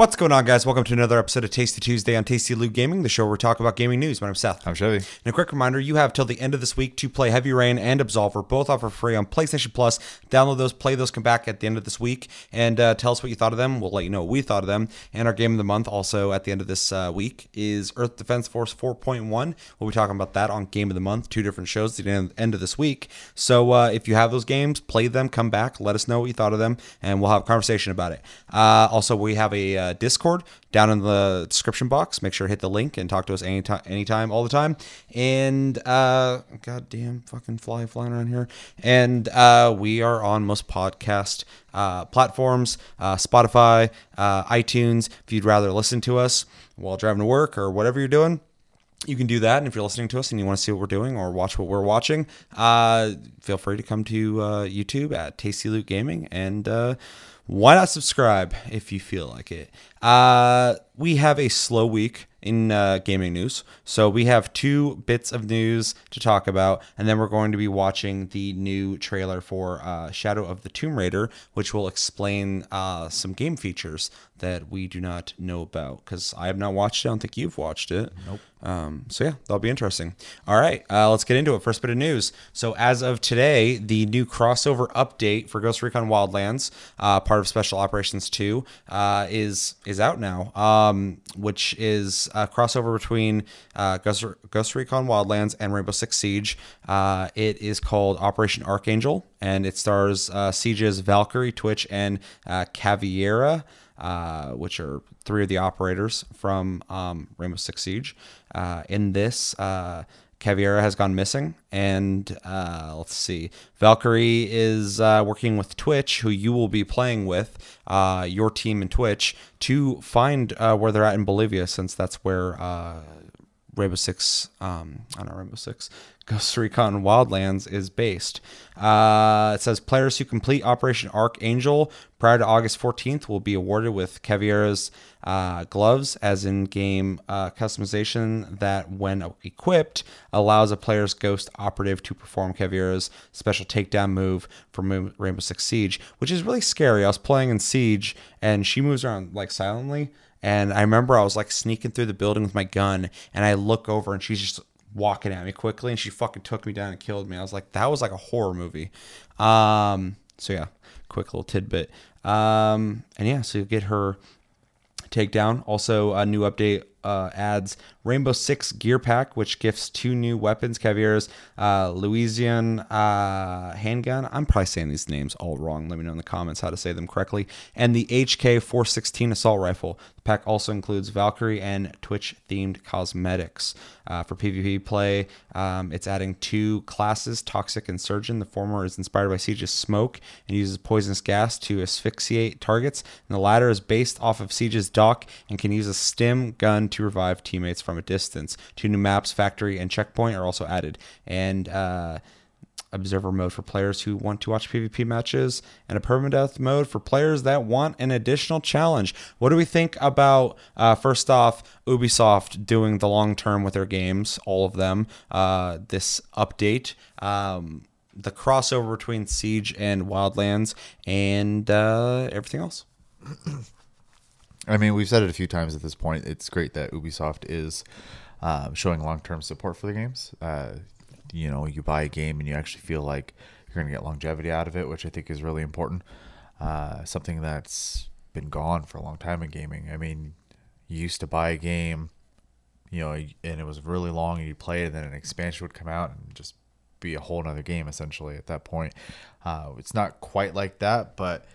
What's going on, guys? Welcome to another episode of Tasty Tuesday on Tasty Loot Gaming, the show where we talk about gaming news. My name's Seth. I'm Chevy. And a quick reminder you have till the end of this week to play Heavy Rain and Absolver, both offer free on PlayStation Plus. Download those, play those, come back at the end of this week, and uh, tell us what you thought of them. We'll let you know what we thought of them. And our game of the month, also at the end of this uh, week, is Earth Defense Force 4.1. We'll be talking about that on Game of the Month, two different shows at the end of this week. So uh, if you have those games, play them, come back, let us know what you thought of them, and we'll have a conversation about it. Uh, also, we have a Discord down in the description box. Make sure to hit the link and talk to us anytime, anytime, all the time. And uh, goddamn fucking fly flying around here. And uh, we are on most podcast uh, platforms, uh, Spotify, uh, iTunes. If you'd rather listen to us while driving to work or whatever you're doing, you can do that. And if you're listening to us and you want to see what we're doing or watch what we're watching, uh, feel free to come to uh, YouTube at Tasty Loot Gaming and uh, why not subscribe if you feel like it? Uh, we have a slow week in uh, gaming news. So we have two bits of news to talk about, and then we're going to be watching the new trailer for uh, Shadow of the Tomb Raider, which will explain uh, some game features that we do not know about because I have not watched it. I don't think you've watched it. Nope. Um, so yeah, that'll be interesting. All right, uh, let's get into it. First bit of news. So as of today, the new crossover update for Ghost Recon Wildlands, uh, part of Special Operations Two, uh, is is out now. Um, which is a crossover between uh, Ghost, Ghost, Recon Wildlands and Rainbow Six Siege. Uh, it is called Operation Archangel, and it stars uh, Siege's Valkyrie, Twitch, and Caveira. Uh, which are three of the operators from um, Rainbow Six Siege. Uh, in this, uh, Caveira has gone missing, and uh, let's see, Valkyrie is uh, working with Twitch, who you will be playing with, uh, your team in Twitch, to find where they're at in Bolivia, since that's where Rainbow Six, um, I don't know, Rainbow Six, Ghost Recon Wildlands is based. Uh, it says players who complete Operation Archangel prior to August 14th will be awarded with Caveira's uh, gloves as in game uh, customization that, when equipped, allows a player's ghost operative to perform Caveira's special takedown move from Rainbow Six Siege, which is really scary. I was playing in Siege and she moves around like silently. And I remember I was like sneaking through the building with my gun, and I look over and she's just walking at me quickly, and she fucking took me down and killed me. I was like, that was like a horror movie. Um, so yeah, quick little tidbit. Um, and yeah, so you get her takedown. Also, a new update uh, adds Rainbow Six Gear Pack, which gifts two new weapons: Caveira's uh, Luison uh, handgun. I'm probably saying these names all wrong. Let me know in the comments how to say them correctly. And the HK 416 assault rifle. The pack also includes Valkyrie and Twitch themed cosmetics. Uh, for PvP play, um, it's adding two classes: Toxic and Surgeon. The former is inspired by Siege's smoke and uses poisonous gas to asphyxiate targets, and the latter is based off of Siege's Doc and can use a stim gun to revive teammates from a distance. Two new maps, Factory and Checkpoint, are also added. And uh, observer mode for players who want to watch PvP matches, and a permadeath mode for players that want an additional challenge. What do we think about, uh, first off, Ubisoft doing the long term with their games, all of them, uh, this update? Um, the crossover between Siege and Wildlands and uh, everything else. I mean, we've said it a few times at this point. It's great that Ubisoft is uh, showing long term support for the games. Uh, you know, you buy a game and you actually feel like you're going to get longevity out of it, which I think is really important. Uh, something that's been gone for a long time in gaming. I mean, you used to buy a game, you know, and it was really long, and you play it, and then an expansion would come out and just be a whole other game essentially at that point. Uh, it's not quite like that, but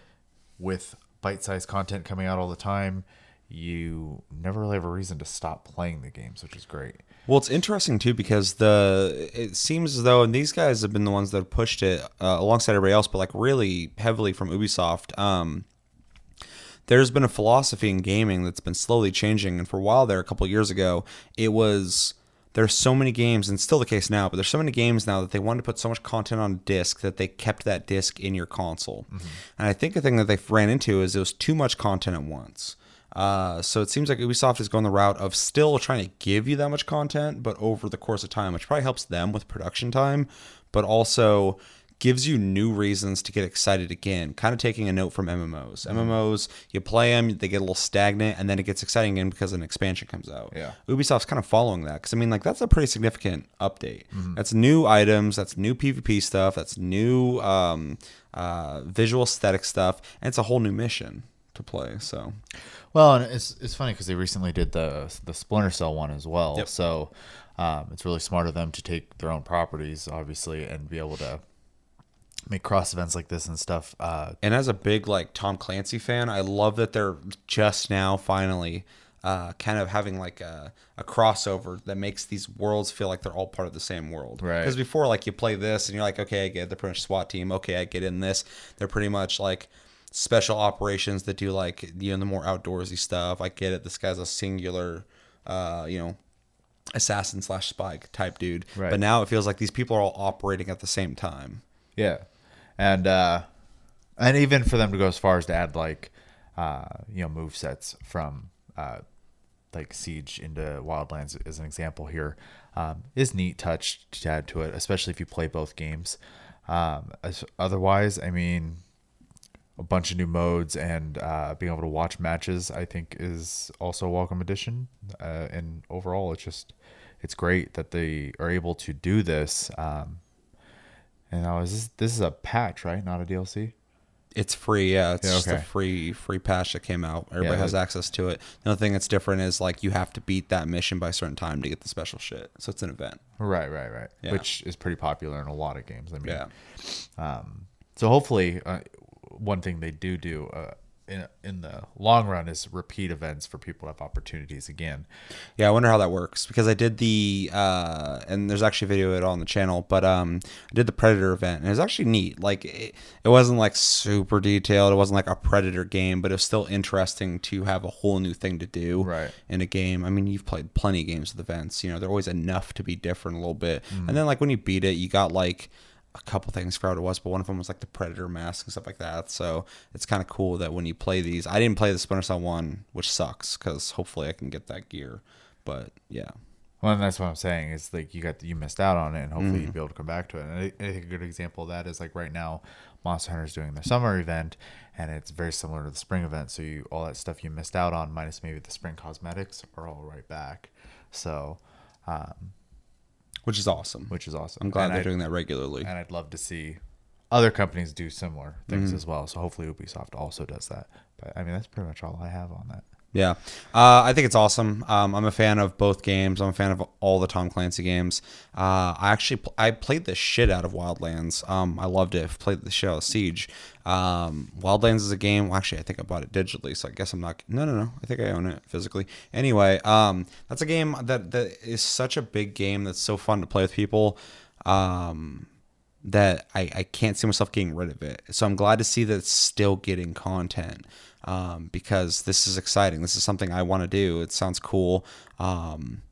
with bite-sized content coming out all the time, you never really have a reason to stop playing the games, which is great. Well, it's interesting too because the it seems as though and these guys have been the ones that have pushed it uh, alongside everybody else, but like really heavily from Ubisoft. Um, there's been a philosophy in gaming that's been slowly changing, and for a while there, a couple years ago, it was there's so many games, and still the case now, but there's so many games now that they wanted to put so much content on a disk that they kept that disk in your console. Mm-hmm. And I think the thing that they ran into is it was too much content at once. Uh, so it seems like Ubisoft is going the route of still trying to give you that much content, but over the course of time, which probably helps them with production time, but also gives you new reasons to get excited again. Kind of taking a note from MMOs. MMOs, you play them, they get a little stagnant, and then it gets exciting again because an expansion comes out. Yeah. Ubisoft's kind of following that because I mean, like that's a pretty significant update. That's new items, that's new PvP stuff, that's new um, uh, visual aesthetic stuff, and it's a whole new mission to play. So Well, and it's it's funny because they recently did the the Splinter Cell one as well. Yep. So um, it's really smart of them to take their own properties, obviously, and be able to make cross events like this and stuff. Uh, And as a big like Tom Clancy fan, I love that they're just now finally uh, kind of having like a, a crossover that makes these worlds feel like they're all part of the same world. Right. Because before, like you play this and you're like, okay, I get the they're pretty much SWAT team. Okay, I get in this. They're pretty much like special operations that do like you know the more outdoorsy stuff. I get it. This guy's a singular, uh, you know, assassin slash spy type dude. Right. But now it feels like these people are all operating at the same time. Yeah, and uh, and even for them to go as far as to add like uh, you know move sets from uh, like Siege into Wildlands as an example here um, is neat touch to add to it, especially if you play both games. Um, otherwise, I mean, a bunch of new modes and uh, being able to watch matches, I think, is also a welcome addition. Uh, and overall, it's just it's great that they are able to do this. Um, and now is this this is a patch, right? Not a DLC. It's free, yeah. It's Yeah, just a free free patch that came out. Everybody Yeah, has access to it. The only thing that's different is like you have to beat that mission by a certain time to get the special shit. So it's an event. Right, right, right. Yeah. Which is pretty popular in a lot of games. I mean, Yeah. Um, so hopefully, uh, one thing they do do uh, in in the long run is repeat events for people to have opportunities again. Yeah, I wonder how that works because I did the uh and there's actually a video of it on the channel, but um I did the Predator event and it was actually neat. Like it, it wasn't like super detailed. It wasn't like a Predator game, but it was still interesting to have a whole new thing to do Right. in a game. I mean, you've played plenty of games with events. You know, they're always enough to be different a little bit. And then like when you beat it, you got like a couple things. Forgot what it was, but one of them was like the Predator mask and stuff like that. So it's kind of cool that when you play these, I didn't play the Splinter Cell one, which sucks because hopefully I can get that gear. But yeah, Well, that's what I'm saying is like you got you missed out on it, and hopefully you'll be able to come back to it. And I, I think a good example of that is like right now, Monster Hunter is doing their summer event, and it's very similar to the spring event. So you all that stuff you missed out on, minus maybe the spring cosmetics, are all right back. So, um, which is awesome. which is awesome. I'm glad And they're I- doing that regularly. and I'd love to see other companies do similar things Mm-hmm. as well. So hopefully Ubisoft also does that. But I mean, that's pretty much all I have on that. Yeah, uh, I think it's awesome. Um, I'm a fan of both games. I'm a fan of all the Tom Clancy games. Uh, I actually pl- I played the shit out of Wildlands. Um, I loved it. Played the shit out of Siege. Um, Wildlands is a game. Well, actually, I think I bought it digitally, so I guess I'm not. No, no, no. I think I own it physically. Anyway, um, that's a game that that is such a big game that's so fun to play with people. Um, that I, I can't see myself getting rid of it. So I'm glad to see that it's still getting content um, because this is exciting. This is something I want to do. It sounds cool. Um,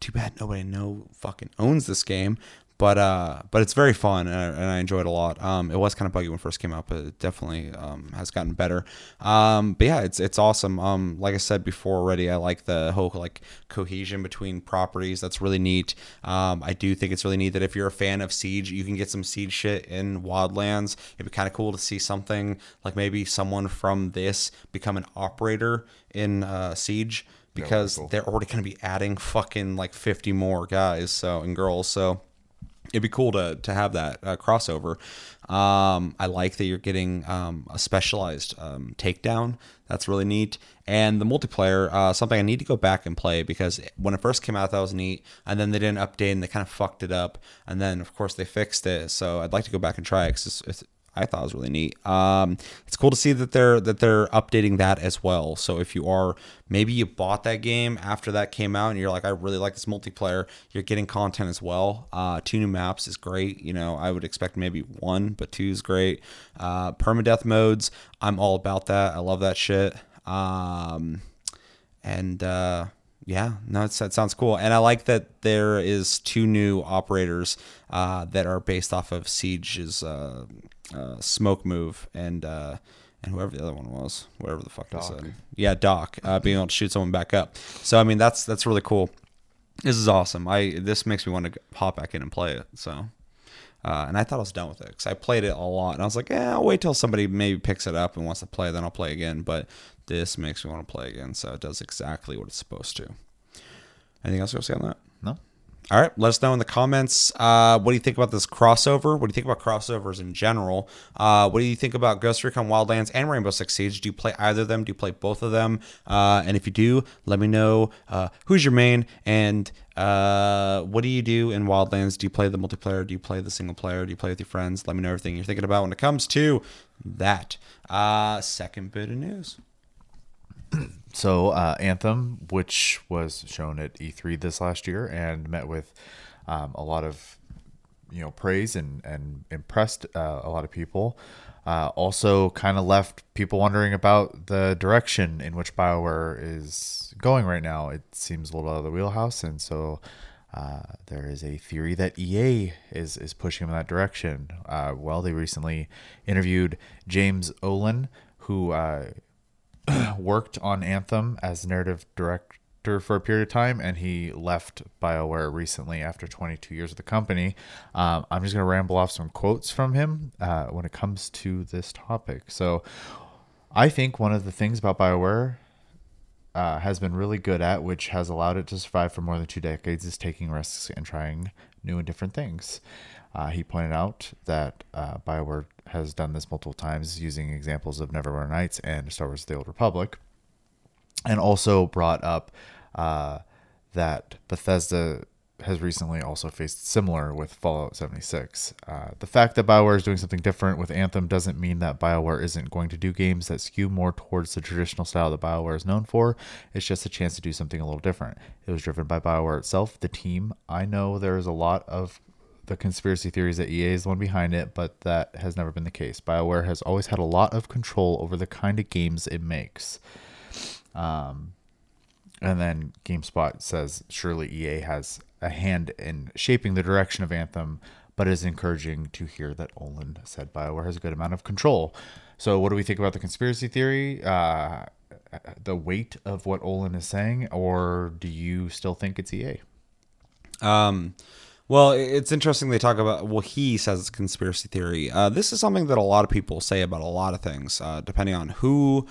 too bad nobody know fucking owns this game, but uh, but it's very fun and I, and I enjoy it a lot. Um, it was kind of buggy when it first came out, but it definitely um, has gotten better. Um, but yeah, it's it's awesome. Um, like I said before already, I like the whole like cohesion between properties. That's really neat. Um, I do think it's really neat that if you're a fan of Siege, you can get some Siege shit in Wildlands. It'd be kind of cool to see something like maybe someone from this become an operator in uh, Siege because cool. they're already going to be adding fucking like 50 more guys so and girls so it'd be cool to to have that uh, crossover. Um, i like that you're getting um, a specialized um, takedown. That's really neat. And the multiplayer uh, something i need to go back and play because when it first came out that was neat. And then they didn't update and they kind of fucked it up. And then of course they fixed it. So i'd like to go back and try it 'cause it's, it's I thought it was really neat. Um, it's cool to see that they're that they're updating that as well. So if you are maybe you bought that game after that came out and you're like, I really like this multiplayer, you're getting content as well. Uh, two new maps is great. You know, I would expect maybe one, but two is great. Uh, permadeath modes, I'm all about that. I love that shit. Um, and uh, yeah, no, it's, that sounds cool. And I like that there is two new operators uh, that are based off of Siege's uh, uh, smoke move and uh, and whoever the other one was, whatever the fuck they said. Yeah, Doc, uh, being able to shoot someone back up. So I mean, that's that's really cool. This is awesome. I this makes me want to hop back in and play it. So. uh, and I thought I was done with it because I played it a lot, and I was like, "Yeah, I'll wait till somebody maybe picks it up and wants to play, then I'll play again." But this makes me want to play again, so it does exactly what it's supposed to. Anything else you want to say on that? No. All right, let us know in the comments. Uh, what do you think about this crossover? What do you think about crossovers in general? Uh, what do you think about Ghost Recon Wildlands and Rainbow Six Siege? Do you play either of them? Do you play both of them? Uh, and if you do, let me know uh, who's your main and uh, what do you do in Wildlands? Do you play the multiplayer? Do you play the single player? Do you play with your friends? Let me know everything you're thinking about when it comes to that. Uh, second bit of news. So uh, Anthem, which was shown at E3 this last year and met with um, a lot of you know praise and and impressed uh, a lot of people. Uh, also, kind of left people wondering about the direction in which Bioware is going right now. It seems a little out of the wheelhouse, and so uh, there is a theory that EA is is pushing them in that direction. Uh, well, they recently interviewed James Ohlen, who uh, worked on Anthem as narrative director for a period of time, and he left BioWare recently after 22 years with the company. Um, I'm just going to ramble off some quotes from him uh, when it comes to this topic. So, I think one of the things about BioWare uh, has been really good at, which has allowed it to survive for more than two decades, is taking risks and trying new and different things. Uh, he pointed out that uh, BioWare has done this multiple times using examples of Neverwinter Nights and Star Wars The Old Republic, and also brought up uh, that Bethesda has recently also faced similar with Fallout 76. Uh, the fact that BioWare is doing something different with Anthem doesn't mean that BioWare isn't going to do games that skew more towards the traditional style that BioWare is known for. It's just a chance to do something a little different. It was driven by BioWare itself, the team. I know there's a lot of the conspiracy theories that EA is the one behind it, but that has never been the case. BioWare has always had a lot of control over the kind of games it makes. Um, and then GameSpot says surely EA has a hand in shaping the direction of Anthem, but is encouraging to hear that Ohlen said BioWare has a good amount of control. So, what do we think about the conspiracy theory? Uh, the weight of what Ohlen is saying, or do you still think it's EA? Um, well, it's interesting they talk about. Well, he says it's conspiracy theory. Uh, this is something that a lot of people say about a lot of things, uh, depending on who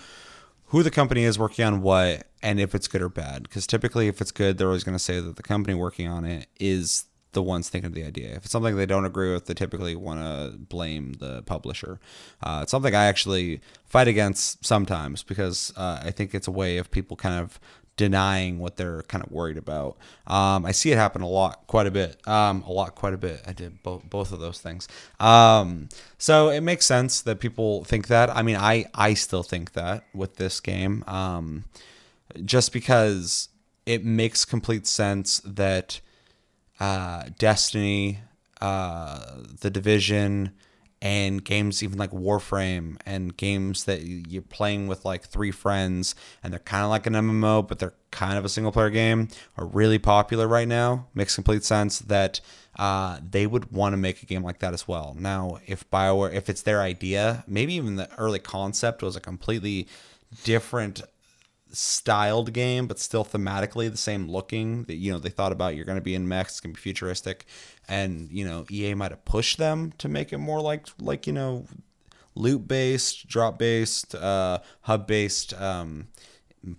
who the company is working on what and if it's good or bad. Because typically, if it's good, they're always going to say that the company working on it is the ones thinking of the idea. If it's something they don't agree with, they typically want to blame the publisher. Uh, it's something I actually fight against sometimes because uh, I think it's a way of people kind of denying what they're kind of worried about. Um, I see it happen a lot, quite a bit, um, a lot, quite a bit. I did both both of those things. Um, so it makes sense that people think that. I mean, I I still think that with this game, um, just because it makes complete sense that uh, Destiny, uh, the Division and games even like Warframe and games that you're playing with like three friends and they're kind of like an MMO but they're kind of a single player game are really popular right now. Makes complete sense that uh, they would want to make a game like that as well. Now, if Bioware, if it's their idea, maybe even the early concept was a completely different styled game, but still thematically the same looking. That you know they thought about you're going to be in mechs, it's going to be futuristic, and you know EA might have pushed them to make it more like like you know loot based, drop based, uh, hub based. Um,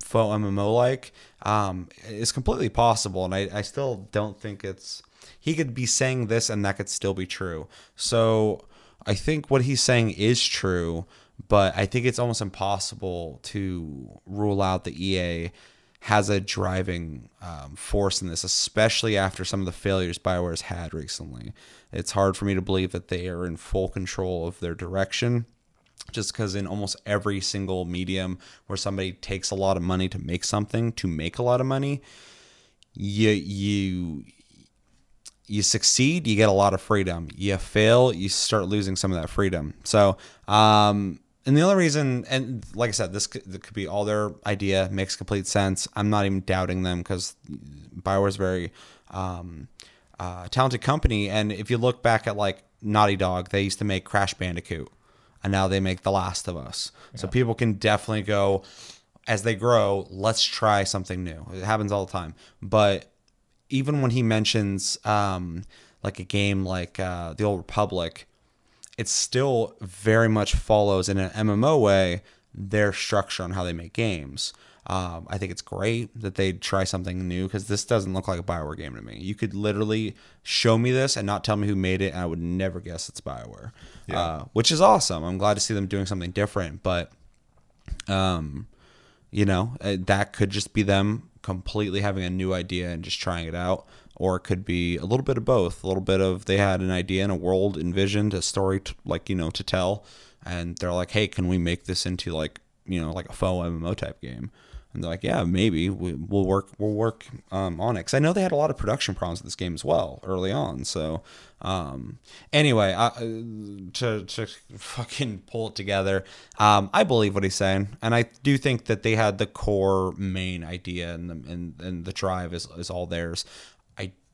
faux MMO like um, is completely possible, and I, I still don't think it's. He could be saying this, and that could still be true. So I think what he's saying is true but I think it's almost impossible to rule out the EA has a driving um, force in this, especially after some of the failures Bioware's had recently. It's hard for me to believe that they are in full control of their direction. Just because in almost every single medium where somebody takes a lot of money to make something, to make a lot of money, you you you succeed, you get a lot of freedom. You fail, you start losing some of that freedom. So, um, and the only reason, and like I said, this could, this could be all their idea, makes complete sense. I'm not even doubting them because Bioware is very um, uh, talented company. And if you look back at like Naughty Dog, they used to make Crash Bandicoot, and now they make The Last of Us. Yeah. So people can definitely go as they grow. Let's try something new. It happens all the time. But even when he mentions um, like a game like uh, the Old Republic, it still very much follows in an MMO way their structure on how they make games. Um, I think it's great that they try something new because this doesn't look like a Bioware game to me. You could literally show me this and not tell me who made it, and I would never guess it's Bioware, uh, which is awesome. I'm glad to see them doing something different, but um, you know uh, that could just be them completely having a new idea and just trying it out or it could be a little bit of both a little bit of they had an idea and a world envisioned a story to, like you know to tell and they're like hey can we make this into like you know like a faux mmo type game? And they're like yeah maybe. We, we'll work we'll work um, on it. Because i know they had a lot of production problems with this game as well early on so um, anyway I, uh, to, to fucking pull it together um, i believe what he's saying and i do think that they had the core main idea and the, and, and the drive is, is all theirs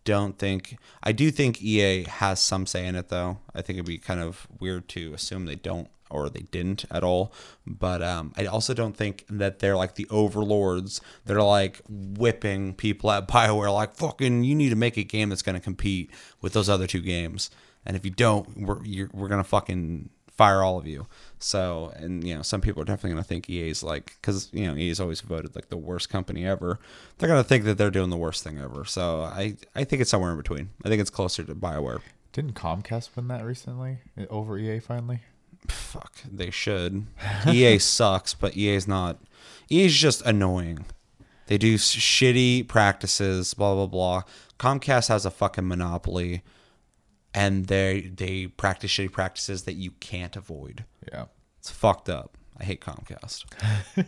don't think i do think ea has some say in it though i think it'd be kind of weird to assume they don't or they didn't at all. But um, I also don't think that they're like the overlords. They're like whipping people at Bioware, like fucking, you need to make a game that's going to compete with those other two games. And if you don't, we're you're, we're gonna fucking fire all of you. So, and you know, some people are definitely gonna think EA's like, because you know, EA's always voted like the worst company ever. They're gonna think that they're doing the worst thing ever. So, I I think it's somewhere in between. I think it's closer to Bioware. Didn't Comcast win that recently uh, over EA finally? fuck, they should. EA sucks, but EA's not. EA's just annoying. They do shitty practices, blah blah blah. Comcast has a fucking monopoly, and they they practice shitty practices that you can't avoid. Yeah, it's fucked up. I hate Comcast.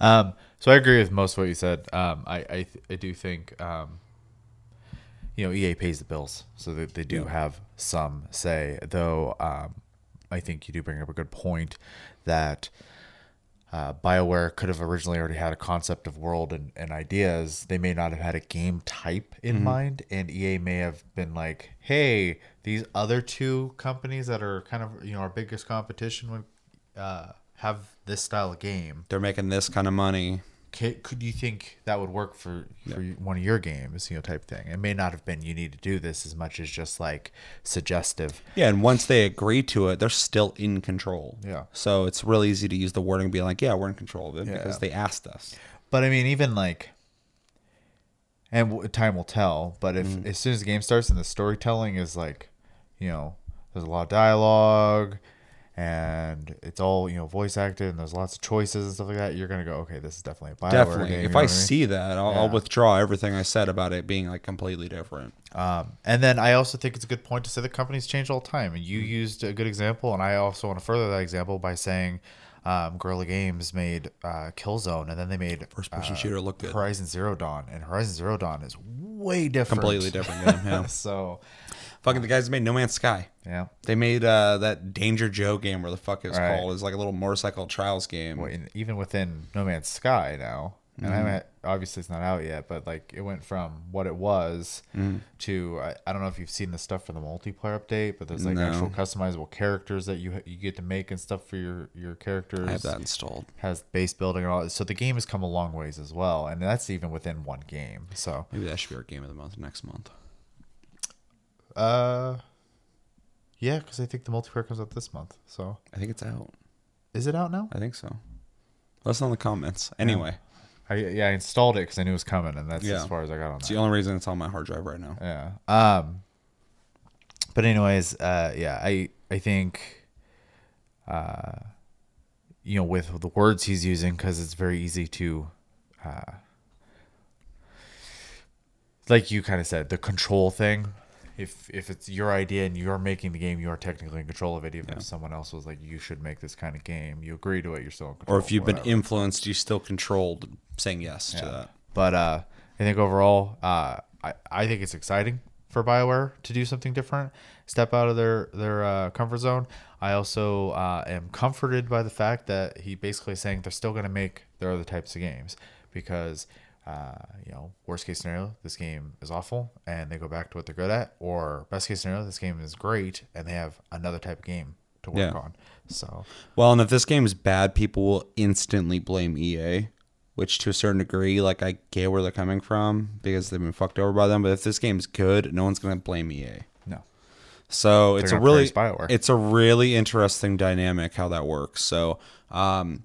um, so I agree with most of what you said. Um, I I, th- I do think um, you know EA pays the bills, so they, they do yeah. have some say. Though um, I think you do bring up a good point that uh, BioWare could have originally already had a concept of world and, and ideas. They may not have had a game type in mm-hmm. mind, and EA may have been like, "Hey, these other two companies that are kind of you know our biggest competition would uh, have this style of game. They're making this kind of money could you think that would work for, for yeah. one of your games, you know, type thing? It may not have been you need to do this as much as just like suggestive. Yeah, and once they agree to it, they're still in control. Yeah. So it's real easy to use the wording and be like, yeah, we're in control of it yeah. because they asked us. But I mean, even like, and time will tell. But if mm. as soon as the game starts and the storytelling is like, you know, there's a lot of dialogue and it's all you know voice acted and there's lots of choices and stuff like that you're gonna go okay this is definitely a Bioware definitely game, if i, I mean? see that I'll, yeah. I'll, withdraw everything i said about it being like completely different um, and then i also think it's a good point to say that companies change all the time and you mm-hmm. used a good example and i also want to further that example by saying um, Guerrilla Games made uh, Killzone, and then they made first person uh, shooter look good. Horizon Zero Dawn, and Horizon Zero Dawn is way different, completely different game. Yeah. so Fucking the guys that made No Man's Sky. Yeah. They made uh, that Danger Joe game, where the fuck it's right. called. It's like a little motorcycle trials game. Well, in, even within No Man's Sky now, and mm-hmm. I mean, obviously it's not out yet, but like it went from what it was mm-hmm. to I, I, don't know if you've seen the stuff for the multiplayer update, but there's like no. actual customizable characters that you you get to make and stuff for your your characters. I have that installed. Has base building and all. So the game has come a long ways as well, and that's even within one game. So maybe that should be our game of the month next month. Uh, yeah, because I think the multiplayer comes out this month. So I think it's out. Is it out now? I think so. Let us know in the comments. Anyway. I, yeah, I installed it because I knew it was coming, and that's yeah. as far as I got on. It's that. the only reason it's on my hard drive right now. Yeah. Um. But anyways, uh, yeah, I I think, uh, you know, with the words he's using, because it's very easy to, uh, like you kind of said, the control thing if if it's your idea and you're making the game, you are technically in control of it. Even yeah. if someone else was like, "You should make this kind of game," you agree to it, you're still in control. Or if you've been influenced, you still controlled saying yes yeah. to that. But uh, I think overall, uh, I I think it's exciting for Bioware to do something different, step out of their their uh, comfort zone. I also uh, am comforted by the fact that he basically saying they're still going to make their other types of games because uh, you know, worst case scenario, this game is awful and they go back to what they're good at, or best case scenario, this game is great and they have another type of game to work yeah. on. So, well, and if this game is bad, people will instantly blame EA, which to a certain degree, like I get where they're coming from because they've been fucked over by them. But if this game's good, no one's gonna blame EA. No. So it's a really it's a really interesting dynamic how that works. So um,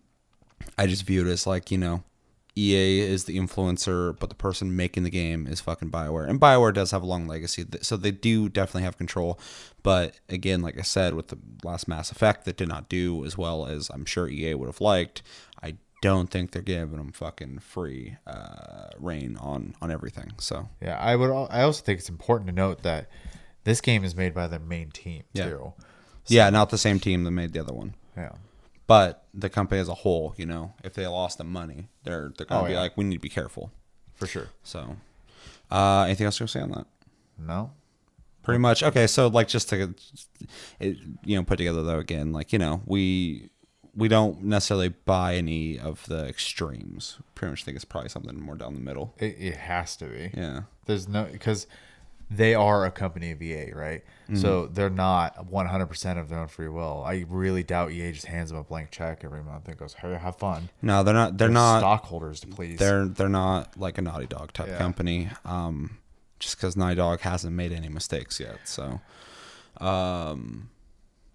I just view it as like you know. EA is the influencer, but the person making the game is fucking Bioware, and Bioware does have a long legacy, so they do definitely have control. But again, like I said, with the last Mass Effect, that did not do as well as I'm sure EA would have liked. I don't think they're giving them fucking free uh, reign on on everything. So Yeah, I would. I also think it's important to note that this game is made by the main team Yeah. too. yeah, not the same team that made the other one. Yeah. But the company as a whole, you know, if they lost the money, they're they're gonna Oh, be yeah. like, we need to be careful. For sure. So, uh, anything else you want to say on that? No. Pretty much. Okay, so like just to, it, you know, put together though again, like you know, we we don't necessarily buy any of the extremes. Pretty much think it's probably something more down the middle. It, it has to be. Yeah. There's no because they are a company of EA, right? So Mm-hmm. they're not 100% of their own free will. I really doubt EA just hands them a blank check every month and goes, "Hey, have fun." No, they're not. They're They're not. stockholders to please. They're they're not like a Naughty Dog type Yeah. company. Um, just because Naughty Dog hasn't made any mistakes yet. So, um,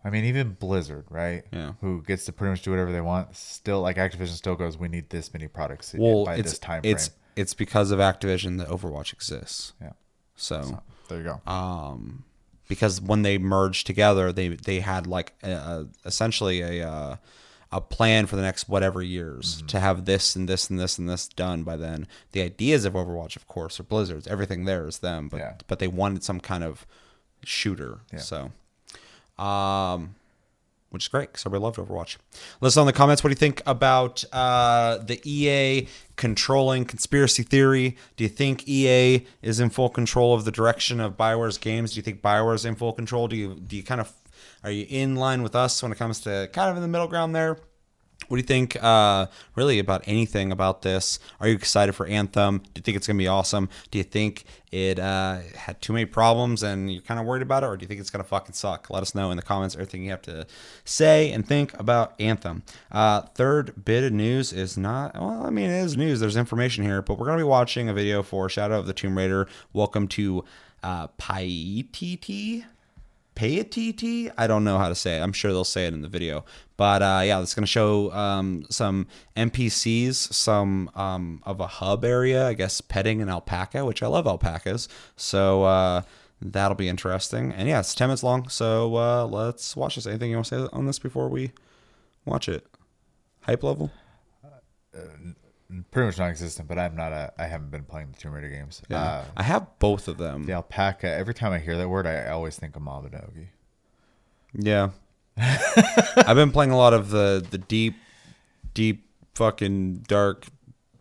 I mean, even Blizzard, right? Yeah. Who gets to pretty much do whatever they want. Still, like Activision still goes, "We need this many products well, by it's this time frame." it's it's because of Activision that Overwatch exists. yeah. So, There you go. um, because when they merged together, they they had like a, a, essentially a uh, a plan for the next whatever years Mm-hmm. to have this and this and this and this done by then. The ideas of Overwatch, of course, are Blizzard's. Everything there is them, but Yeah. but they wanted some kind of shooter. Yeah. So, um, which is great because everybody loved Overwatch. Let us know in the comments what do you think about uh, the EA controlling conspiracy theory. Do you think EA is in full control of the direction of Bioware's games? Do you think Bioware is in full control? Do you do you kind of are you in line with us when it comes to kind of in the middle ground there? What do you think, uh, really, about anything about this? Are you excited for Anthem? Do you think it's going to be awesome? Do you think it uh, had too many problems and you're kind of worried about it? Or do you think it's going to fucking suck? Let us know in the comments everything you have to say and think about Anthem. Uh, third bit of news is not, well, I mean, it is news. There's information here, but we're going to be watching a video for Shadow of the Tomb Raider. Welcome to uh, Paititi. Payatiti. I don't know how to say it. I'm sure they'll say it in the video. But uh, yeah, it's going to show um, some NPCs, some um, of a hub area, I guess, petting an alpaca, which I love alpacas. So uh, that'll be interesting. And yeah, it's 10 minutes long. So uh, let's watch this. Anything you want to say on this before we watch it? Hype level? Pretty much non-existent, but I'm not a. I haven't been playing the Tomb Raider games. Yeah. Uh, I have both of them. the alpaca. Every time I hear that word, I always think of Mabinogi. Yeah. I've been playing a lot of the the deep, deep, fucking dark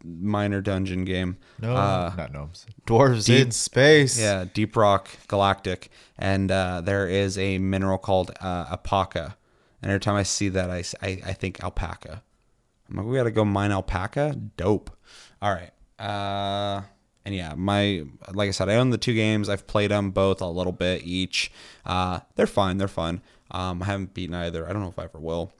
minor dungeon game. No, Uh, not gnomes. Dwarves deep- in space. yeah, Deep Rock Galactic, and uh, there is a mineral called uh, Apoca. And every time I see that, I I think alpaca. We gotta go mine alpaca. Dope. All right. Uh, and yeah, my like I said, I own the two games. I've played them both a little bit each. Uh, they're fine. They're fun. Um, I haven't beaten either. I don't know if I ever will.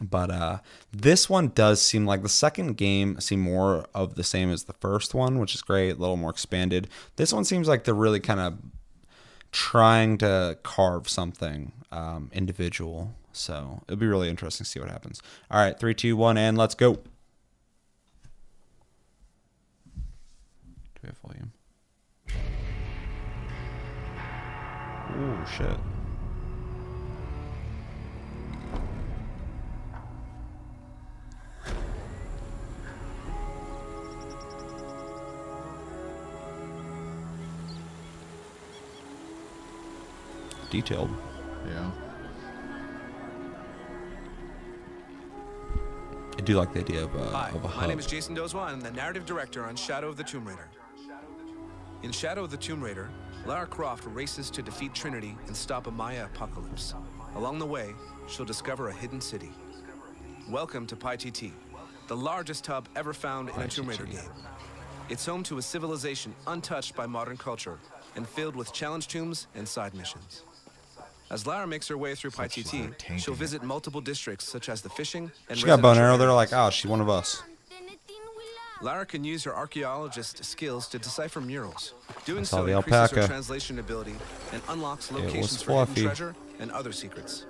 But uh, this one does seem like the second game seemed more of the same as the first one, which is great, a little more expanded. This one seems like they're really kind of trying to carve something um, individual. So it'll be really interesting to see what happens. All right, three, two, one, and let's go. Do we have volume? Ooh, shit. Detailed. Yeah. I do like the idea of, uh, Hi, of a my name is Jason Dozois. I'm the narrative director on Shadow of the Tomb Raider. In Shadow of the Tomb Raider, Lara Croft races to defeat Trinity and stop a Maya apocalypse. Along the way, she'll discover a hidden city. Welcome to Paititi, the largest hub ever found in a Tomb Raider game. It's home to a civilization untouched by modern culture and filled with challenge tombs and side missions. As Lara makes her way through she's she'll visit multiple districts such as the fishing and She got bone arrow. They're like, oh, she's one of us. Lara can use her archaeologist skills to decipher murals. Doing so the increases alpaca. her translation ability and unlocks locations for hidden treasure and other secrets.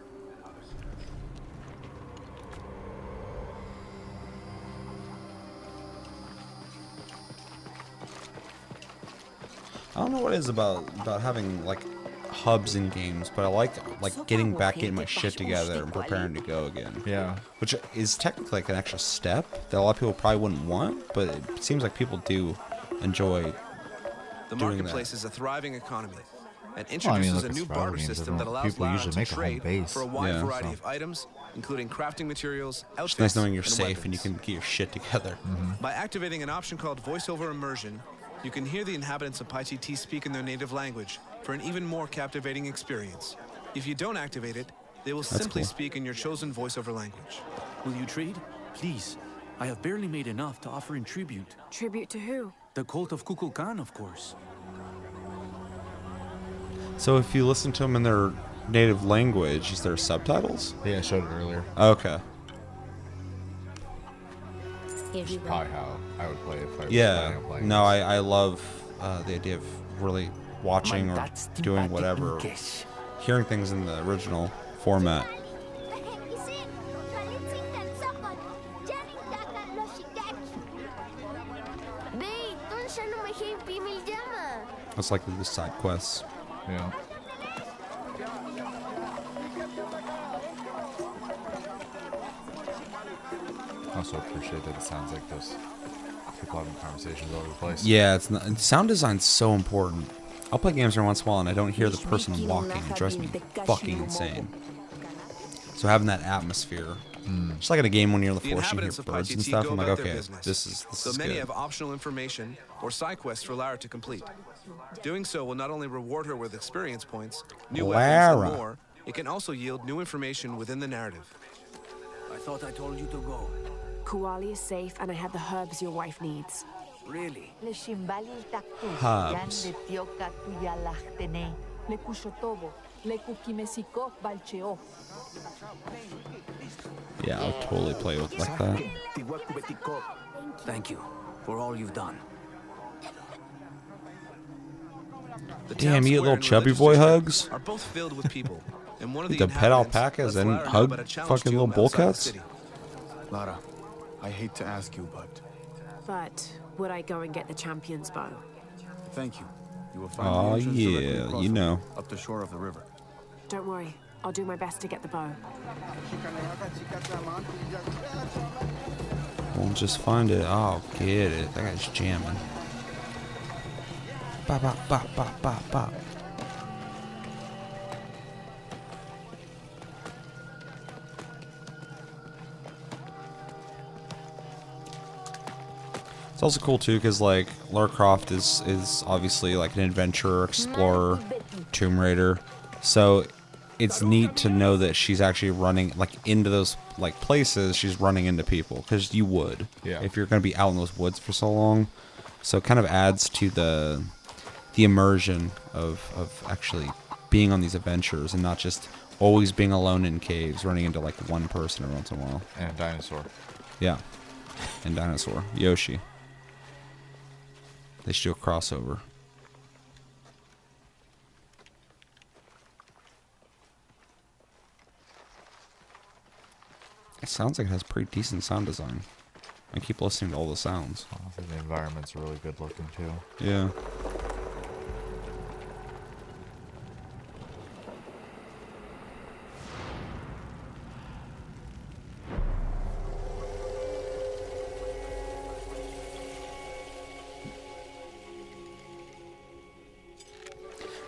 I don't know what it is about about having like hubs in games, but I like like getting back getting my shit together and preparing to go again. Yeah. Which is technically like an extra step that a lot of people probably wouldn't want, but it seems like people do enjoy. The Doing marketplace is a thriving economy and Well, I mean, introduces look a new barter system that allows people Lara usually to make a trade base. for a wide Yeah. variety So- of items, including crafting materials, outfits, It's nice knowing you're and safe and you can get your shit together. Mm-hmm. By activating an option called voiceover immersion, you can hear the inhabitants of Paititi speak in their native language for an even more captivating experience. If you don't activate it, they will simply cool. speak in your chosen voiceover language. Will you trade? Please. I have barely made enough to offer in tribute. Tribute to who? The cult of Kukulkan, of course. So if you listen to them in their native language, is there subtitles? Yeah, I showed it earlier. Okay. Probably how I would play if I was Yeah. planning on playing No. I, I love uh, the idea of really watching or doing whatever, hearing things in the original format. It's like the side quests. Yeah. Also appreciate that it sounds like those people having conversations all over the place. Yeah, it's not, sound design's so important. I'll play games every once in a while and I don't hear the person walking. It drives me fucking insane. So having that atmosphere, hmm. just like in a game when you're in the The forest, you hear birds and stuff. I'm like, about their okay, business. this is this so is many good. have optional information or side quests for Lara to complete. Doing so will not only reward her with experience points, new weapons, Lara. and more, it can also yield new information within the narrative. I thought I told you to go. Kuali is safe and I have the herbs your wife needs. Really? Hubs. Yeah, I'll totally play with like that. Thank you for all you've done. The Damn, town you get little chubby boy hugs? Are both filled with people, and one of the, The pet alpacas and hug about a challenge fucking little him bull cats? Lara, I hate to ask you, but But would I go and get the champion's bow? thank you. You will find Aw, the entrance directly yeah, across you from know. up the shore of the river. Don't worry, I'll do my best to get the bow. We'll just find it. I'll get it. That guy's jamming. Bop, bop, bop, bop, bop, bop. Also cool too, because like Lara Croft is is obviously like an adventurer, explorer, Tomb Raider. So it's neat to know that she's actually running like into those like places. She's running into people because you would, Yeah. if you're going to be out in those woods for so long. So it kind of adds to the the immersion of of actually being on these adventures and not just always being alone in caves, running into like one person every once in a while. And a dinosaur. Yeah. And Dinosaur. Yoshi. They should do a crossover. It sounds like it has pretty decent sound design. I keep listening to all the sounds. I think the environment's really good looking too. Yeah.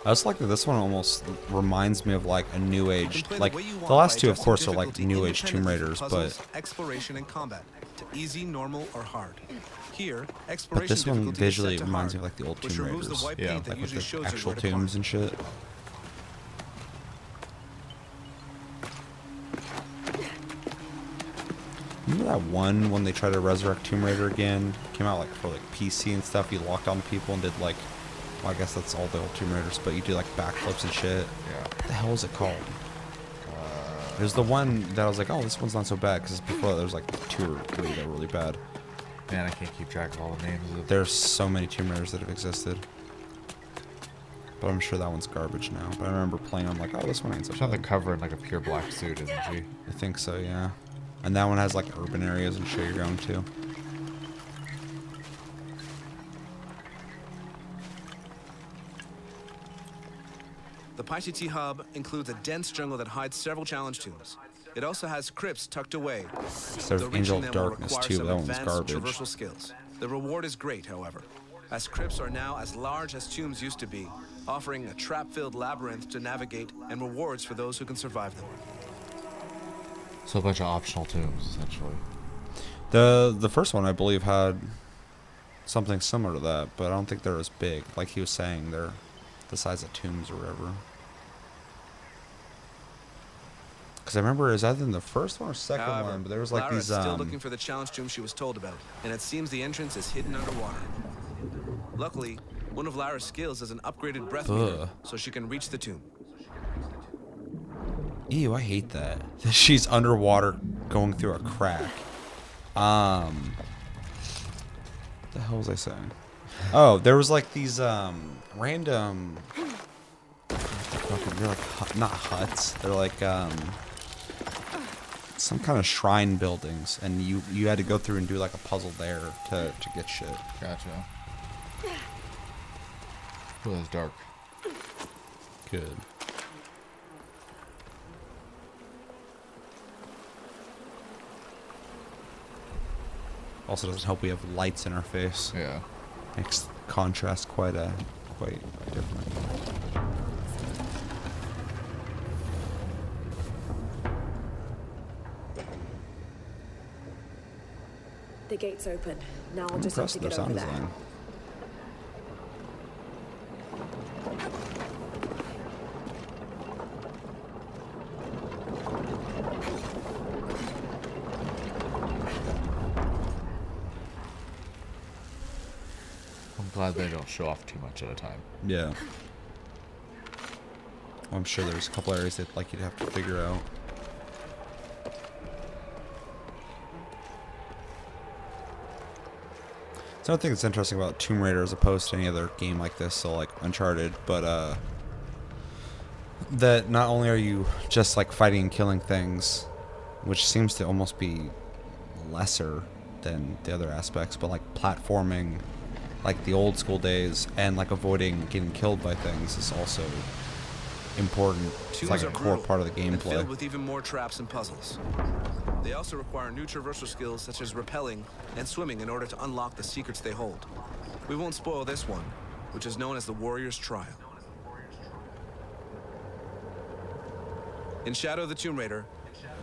I just like that this one almost reminds me of like a new age. Like the, the last two, of course, are like new age Tomb Raiders, for but exploration and combat to easy, normal, or hard. Here, but this one difficulty is set visually reminds hard, me of like the old Tomb Raiders. Yeah, like with the actual tombs and shit. Remember that one when they tried to resurrect Tomb Raider again? Came out like for like PC and stuff. You locked on people and did like, well, I guess that's all the old Tomb Raiders, but you do like backflips and shit. Yeah. What the hell is it called? Uh, There's the one that I was like, oh, this one's not so bad because before there was like two or three that were really bad. Man, I can't keep track of all the names. Of There's so many Tomb Raiders that have existed. But I'm sure that one's garbage now. But I remember playing. I'm like, oh, this one ain't so She's on the bad. cover in like a pure black suit, isn't she? I think so, yeah. And that one has like urban areas and shit you're going to. The Paititi hub includes a dense jungle that hides several challenge tombs. It also has crypts tucked away. So There's Angel reaching of them will Darkness require too. some That one's advanced garbage. traversal skills. The reward is great, however, as crypts are now as large as tombs used to be, offering a trap-filled labyrinth to navigate and rewards for those who can survive them. So a bunch of optional tombs, essentially. The the first one I believe had something similar to that, but I don't think they're as big. Like he was saying, they're the size of tombs or whatever. Because I remember, is that in the first one or second However, one? But there was like Lara these. is still Um, looking for the challenge tomb she was told about, and it seems the entrance is hidden underwater. Luckily, one of Lara's skills is an upgraded breath meter, so she can reach the tomb. Ew, I hate that. She's underwater going through a crack. Um. What the hell was I saying? Oh, there was like these um random. Fucking, they're like not huts. They're like um some kind of shrine buildings, and you you had to go through and do like a puzzle there to to get shit. Gotcha. Oh, that's dark. Good. Also doesn't help we have lights in our face. Yeah. Makes contrast quite uh quite different. The gate's open. Now I'll I'm just have to get over sound there. design. I'm glad they don't show off too much at a time. Yeah. I'm sure there's a couple areas that like you'd have to figure out. So I think it's interesting about Tomb Raider as opposed to any other game like this, so like Uncharted, but uh that not only are you just like fighting and killing things, which seems to almost be lesser than the other aspects, but like platforming like the old school days and like avoiding getting killed by things is also important. It's like a core brutal part of the gameplay. filled with even more traps and puzzles. They also require new traversal skills such as rappelling and swimming in order to unlock the secrets they hold. We won't spoil this one, which is known as the Warrior's Trial. In Shadow of the Tomb Raider,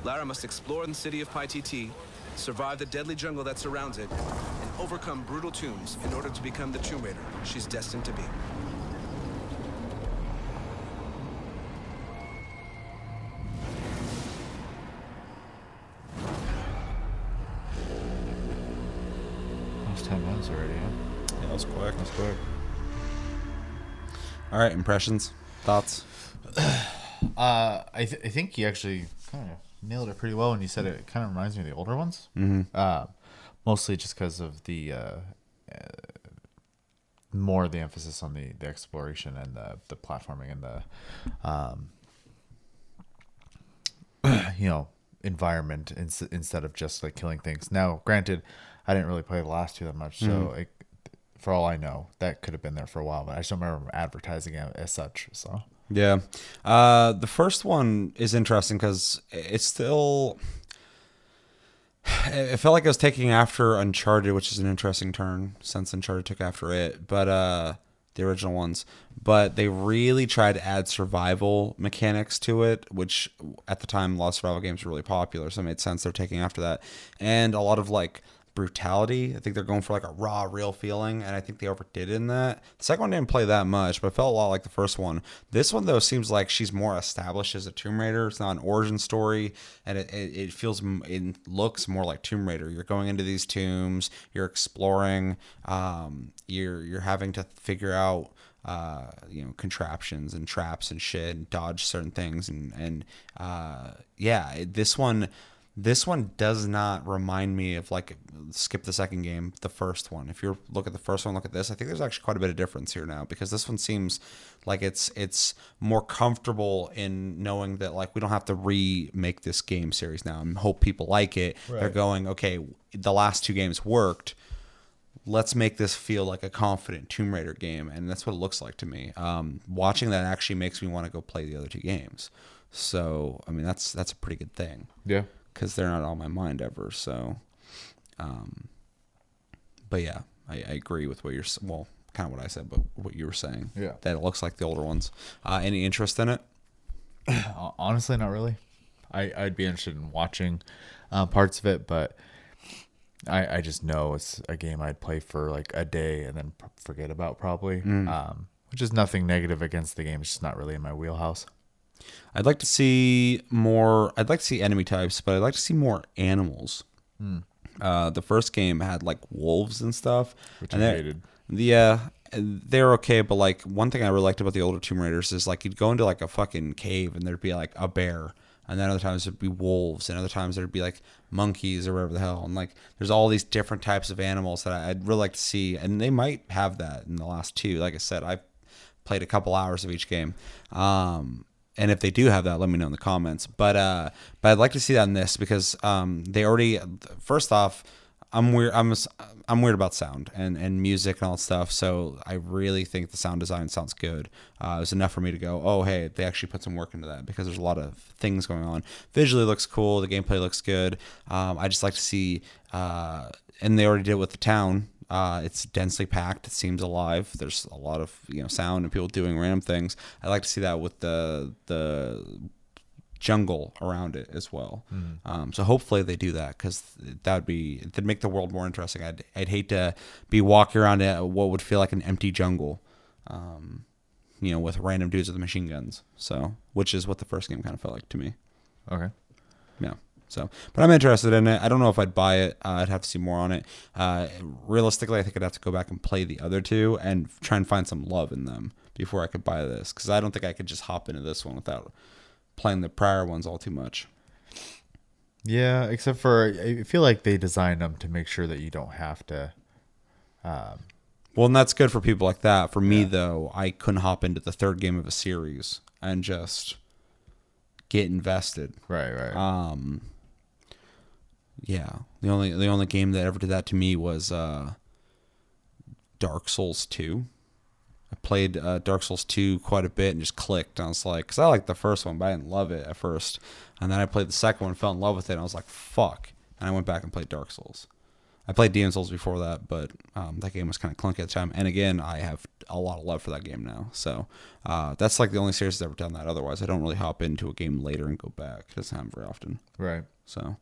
Lara must explore the city of Paititi, survive the deadly jungle that surrounds it, and overcome brutal tombs in order to become the Tomb Raider she's destined to be. 10 minutes already, huh? Yeah, that was quick. That's quick. All right, impressions, thoughts. Uh, I, th- I think you actually kind of nailed it pretty well when you said it. kind of reminds me of the older ones. Mm-hmm. Uh, mostly just because of the uh, uh, more the emphasis on the, the exploration and the, the platforming and the um, you know environment ins- instead of just like killing things. Now, granted, I didn't really play the last two that much, so it, for all I know, that could have been there for a while. But I just don't remember advertising it as such. So Yeah. Uh, the first one is interesting because it's still. It felt like it was taking after Uncharted, which is an interesting turn since Uncharted took after it. But uh, the original ones, but they really tried to add survival mechanics to it, which at the time a lot of survival games were really popular, so it made sense they're taking after that, and a lot of like brutality. I think they're going for like a raw, real feeling, and I think they overdid in that. The second one didn't play that much, but it felt a lot like the first one. This one though seems like she's more established as a Tomb Raider. It's not an origin story, and it, it, it feels it looks more like Tomb Raider. You're going into these tombs, you're exploring, um, you're you're having to figure out uh, you know, contraptions and traps and shit and dodge certain things and, and, uh, yeah, this one, This one does not remind me of like skip the second game, the first one. If you look at the first one, look at this. I think there's actually quite a bit of difference here now because this one seems like it's it's more comfortable in knowing that like we don't have to remake this game series now and hope people like it. They're going, okay, the last two games worked. Let's make this feel like a confident Tomb Raider game, and that's what it looks like to me. Um, watching that actually makes me want to go play the other two games. So, I mean, that's that's a pretty good thing Yeah. Because they're not on my mind ever. So, um, but yeah, I, I agree with what you're well, kind of what I said, but what you were saying. Yeah. that it looks like the older ones. Uh, any interest in it? Honestly, not really. I I'd be interested in watching uh, parts of it, but I I just know it's a game I'd play for like a day and then p- forget about probably. Um, which is nothing negative against the game. It's just not really in my wheelhouse. I'd like to see more. I'd like to see enemy types, but I'd like to see more animals. Uh, the first game had like wolves and stuff, Which and I hated. Yeah, they're okay, but like one thing I really liked about the older Tomb Raiders is like you'd go into like a fucking cave and there'd be like a bear, and then other times there'd be wolves, and other times there'd be like monkeys or whatever the hell, and like there's all these different types of animals that I'd really like to see, and they might have that in the last two. Like I said, I've played a couple hours of each game. Um, and if they do have that, let me know in the comments. But uh, but I'd like to see that in this because um, they already first off, I'm weird. I'm I'm weird about sound and, and music and all that stuff. So I really think the sound design sounds good. Uh, it was enough for me to go, oh hey, they actually put some work into that because there's a lot of things going on. Visually looks cool. The gameplay looks good. Um, I just like to see, uh, and they already did it with the town. Uh, it's densely packed. It seems alive. There's a lot of you know sound and people doing random things. I like to see that with the the jungle around it as well. Um, so hopefully they do that because that would be that'd make the world more interesting. I'd I'd hate to be walking around a, what would feel like an empty jungle, um, you know, with random dudes with machine guns. So which is what the first game kind of felt like to me. Okay. Yeah. So, but I'm interested in it. I don't know if I'd buy it. Uh, I'd have to see more on it. Uh, realistically, I think I'd have to go back and play the other two and try and find some love in them before I could buy this because I don't think I could just hop into this one without playing the prior ones all too much. Yeah, except for I feel like they designed them to make sure that you don't have to. Well, and that's good for people like that. For me, though, I couldn't hop into the third game of a series and just get invested. Right, right. Um, yeah, the only the only game that ever did that to me was uh, Dark Souls Two. I played uh, Dark Souls Two quite a bit and just clicked. I was like, because I liked the first one, but I didn't love it at first. And then I played the second one, fell in love with it, and I was like, fuck. And I went back and played Dark Souls. I played Demon Souls before that, but um, that game was kind of clunky at the time. And again, I have a lot of love for that game now. So uh, that's like the only series that's ever done that. Otherwise, I don't really hop into a game later and go back. It doesn't happen very often. right. So,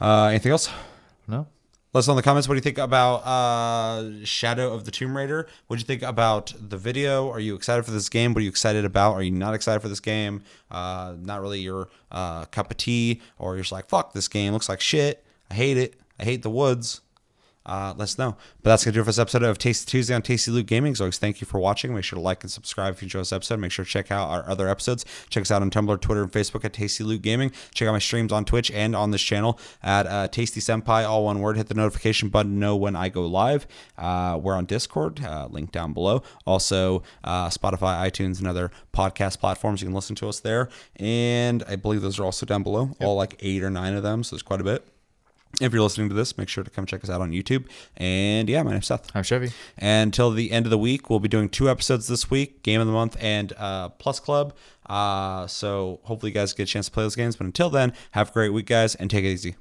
uh, anything else? No. Let us know in the comments. What do you think about uh, Shadow of the Tomb Raider? What do you think about the video? Are you excited for this game? What are you excited about? Are you not excited for this game? Uh, not really your uh, cup of tea, or you're just like, fuck, this game looks like shit. I hate it. I hate the woods. Uh, let us know. But that's going to do it for this episode of Tasty Tuesday on Tasty Loot Gaming. As always, thank you for watching. Make sure to like and subscribe if you enjoy this episode. Make sure to check out our other episodes. Check us out on Tumblr, Twitter, and Facebook at Tasty Loot Gaming. Check out my streams on Twitch and on this channel at uh, Tasty Senpai, all one word. Hit the notification button to know when I go live. Uh, we're on Discord, uh, link down below. Also, uh, Spotify, iTunes, and other podcast platforms. You can listen to us there. And I believe those are also down below, all like eight or nine of them. So there's quite a bit. If you're listening to this, make sure to come check us out on YouTube. And yeah, my name's Seth. I'm Chevy. And until the end of the week, we'll be doing two episodes this week Game of the Month and uh, Plus Club. Uh, so hopefully, you guys get a chance to play those games. But until then, have a great week, guys, and take it easy.